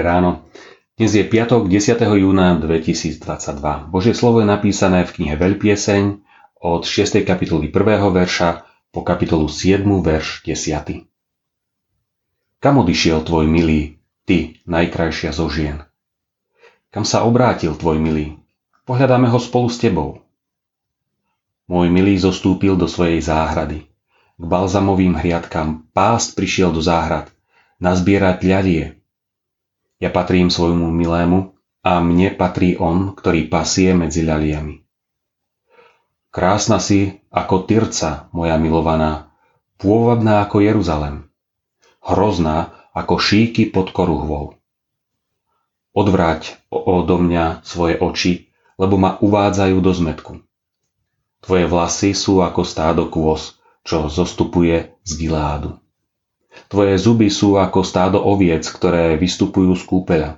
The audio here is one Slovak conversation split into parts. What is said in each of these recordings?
Dnes je piatok 10. júna 2022. Božie slovo je napísané v knihe Veľpieseň od 6. kapitoly 1. verša po kapitolu 7. verš 10. Kam odišiel tvoj milý, ty, najkrajšia zo žien? Kam sa obrátil tvoj milý? Pohľadáme ho spolu s tebou. Môj milý zostúpil do svojej záhrady. K balzamovým hriadkam pást prišiel do záhrad, nazbierať ľadie, ja patrím svojmu milému a mne patrí on, ktorý pasie medzi ľaliami. Krásna si ako Tyrca, moja milovaná, pôvabná ako Jeruzalem, hrozná ako šíky pod koruhvou. Odvráť odo mňa svoje oči, lebo ma uvádzajú do zmetku. Tvoje vlasy sú ako stádo kôz, čo zostupuje z Giládu. Tvoje zuby sú ako stádo oviec, ktoré vystupujú z kúpeľa.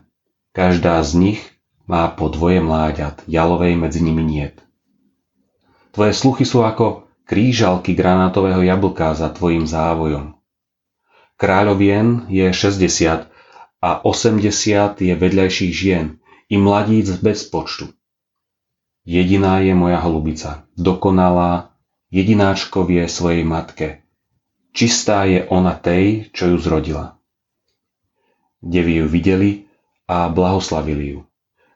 Každá z nich má po dvoje mláďat, jalovej medzi nimi niet. Tvoje sluchy sú ako krížalky granátového jablka za tvojim závojom. Kráľovien je 60 a 80 je vedľajších žien i mladíc bez počtu. Jediná je moja holubica, dokonalá, jedináčkovie svojej matke, Čistá je ona tej, čo ju zrodila. Devy ju videli a blahoslavili ju.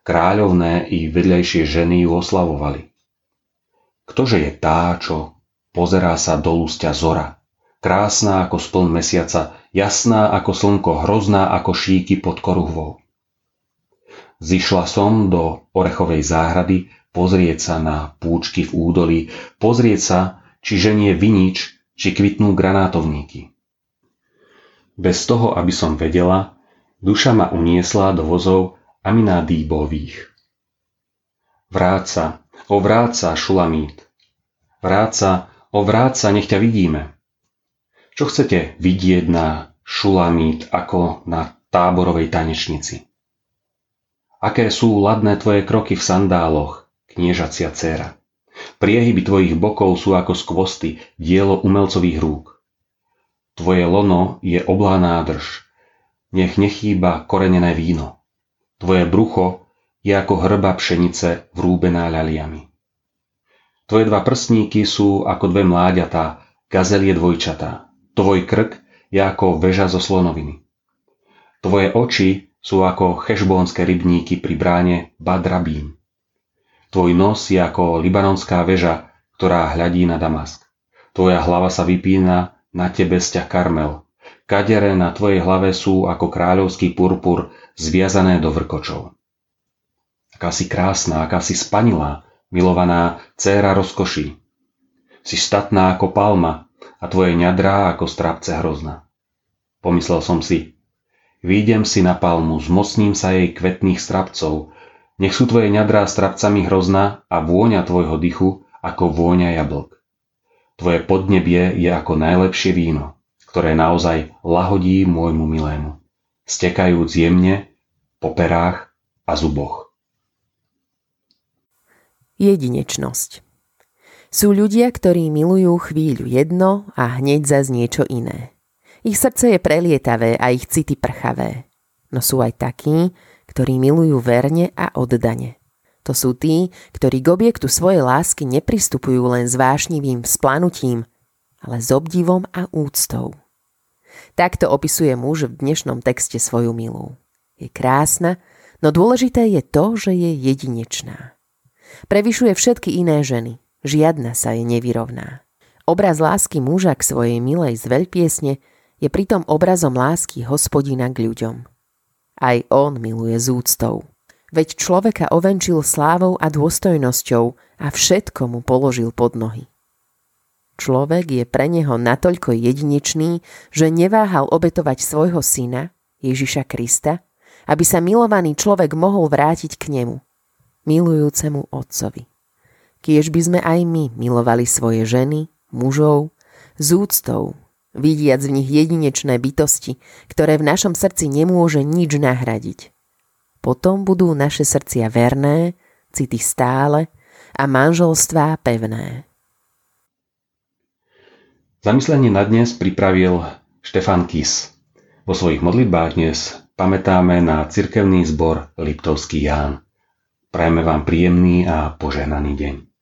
Kráľovné i vedľajšie ženy ju oslavovali. Ktože je tá, čo pozerá sa do lústia zora, krásna ako spln mesiaca, jasná ako slnko, hrozná ako šíky pod koruhvou. Zišla som do orechovej záhrady pozrieť sa na púčky v údolí, pozrieť sa, či ženie vinič či kvitnú granátovníky. Bez toho, aby som vedela, duša ma uniesla do vozov aminádýbových. Vráca, o vráca, Šulamít. Vráca, o vráca, nech ťa vidíme. Čo chcete vidieť na Šulamít ako na táborovej tanečnici? Aké sú ladné tvoje kroky v sandáloch, kniežacia dcera? Priehyby tvojich bokov sú ako skvosty, dielo umelcových rúk. Tvoje lono je oblá nádrž. Nech nechýba korenené víno. Tvoje brucho je ako hrba pšenice vrúbená ľaliami. Tvoje dva prstníky sú ako dve mláďatá, gazelie dvojčatá. Tvoj krk je ako väža zo slonoviny. Tvoje oči sú ako chešbónske rybníky pri bráne Badrabím. Tvoj nos je ako libanonská väža, ktorá hľadí na Damask. Tvoja hlava sa vypína na tebe sťah Karmel. Kadere na tvojej hlave sú ako kráľovský purpur zviazané do vrkočov. Aká si krásna, aká si spanilá, milovaná dcéra rozkoší. Si statná ako palma a tvoje ňadrá ako strapce hrozna. Pomyslel som si, výjdem si na palmu, zmocním sa jej kvetných strapcov, nech sú tvoje ňadrá strapcami hrozná a vôňa tvojho dychu ako vôňa jablk. Tvoje podnebie je ako najlepšie víno, ktoré naozaj lahodí môjmu milému, stekajúc jemne po perách a zuboch. Jedinečnosť Sú ľudia, ktorí milujú chvíľu jedno a hneď zas niečo iné. Ich srdce je prelietavé a ich city prchavé. No sú aj takí, ktorí milujú verne a oddane. To sú tí, ktorí k objektu svojej lásky nepristupujú len s vášnivým splanutím, ale s obdivom a úctou. Takto opisuje muž v dnešnom texte svoju milú. Je krásna, no dôležité je to, že je jedinečná. Prevyšuje všetky iné ženy, žiadna sa jej nevyrovná. Obraz lásky muža k svojej milej z veľpiesne je pritom obrazom lásky hospodina k ľuďom. Aj on miluje z úctou. Veď človeka ovenčil slávou a dôstojnosťou a všetko mu položil pod nohy. Človek je pre neho natoľko jedinečný, že neváhal obetovať svojho syna, Ježiša Krista, aby sa milovaný človek mohol vrátiť k nemu, milujúcemu otcovi. Kiež by sme aj my milovali svoje ženy, mužov, z úctou, vidiac v nich jedinečné bytosti, ktoré v našom srdci nemôže nič nahradiť. Potom budú naše srdcia verné, city stále a manželstvá pevné. Zamyslenie na dnes pripravil Štefan Kis. Vo svojich modlitbách dnes pamätáme na cirkevný zbor Liptovský Ján. Prajme vám príjemný a požehnaný deň.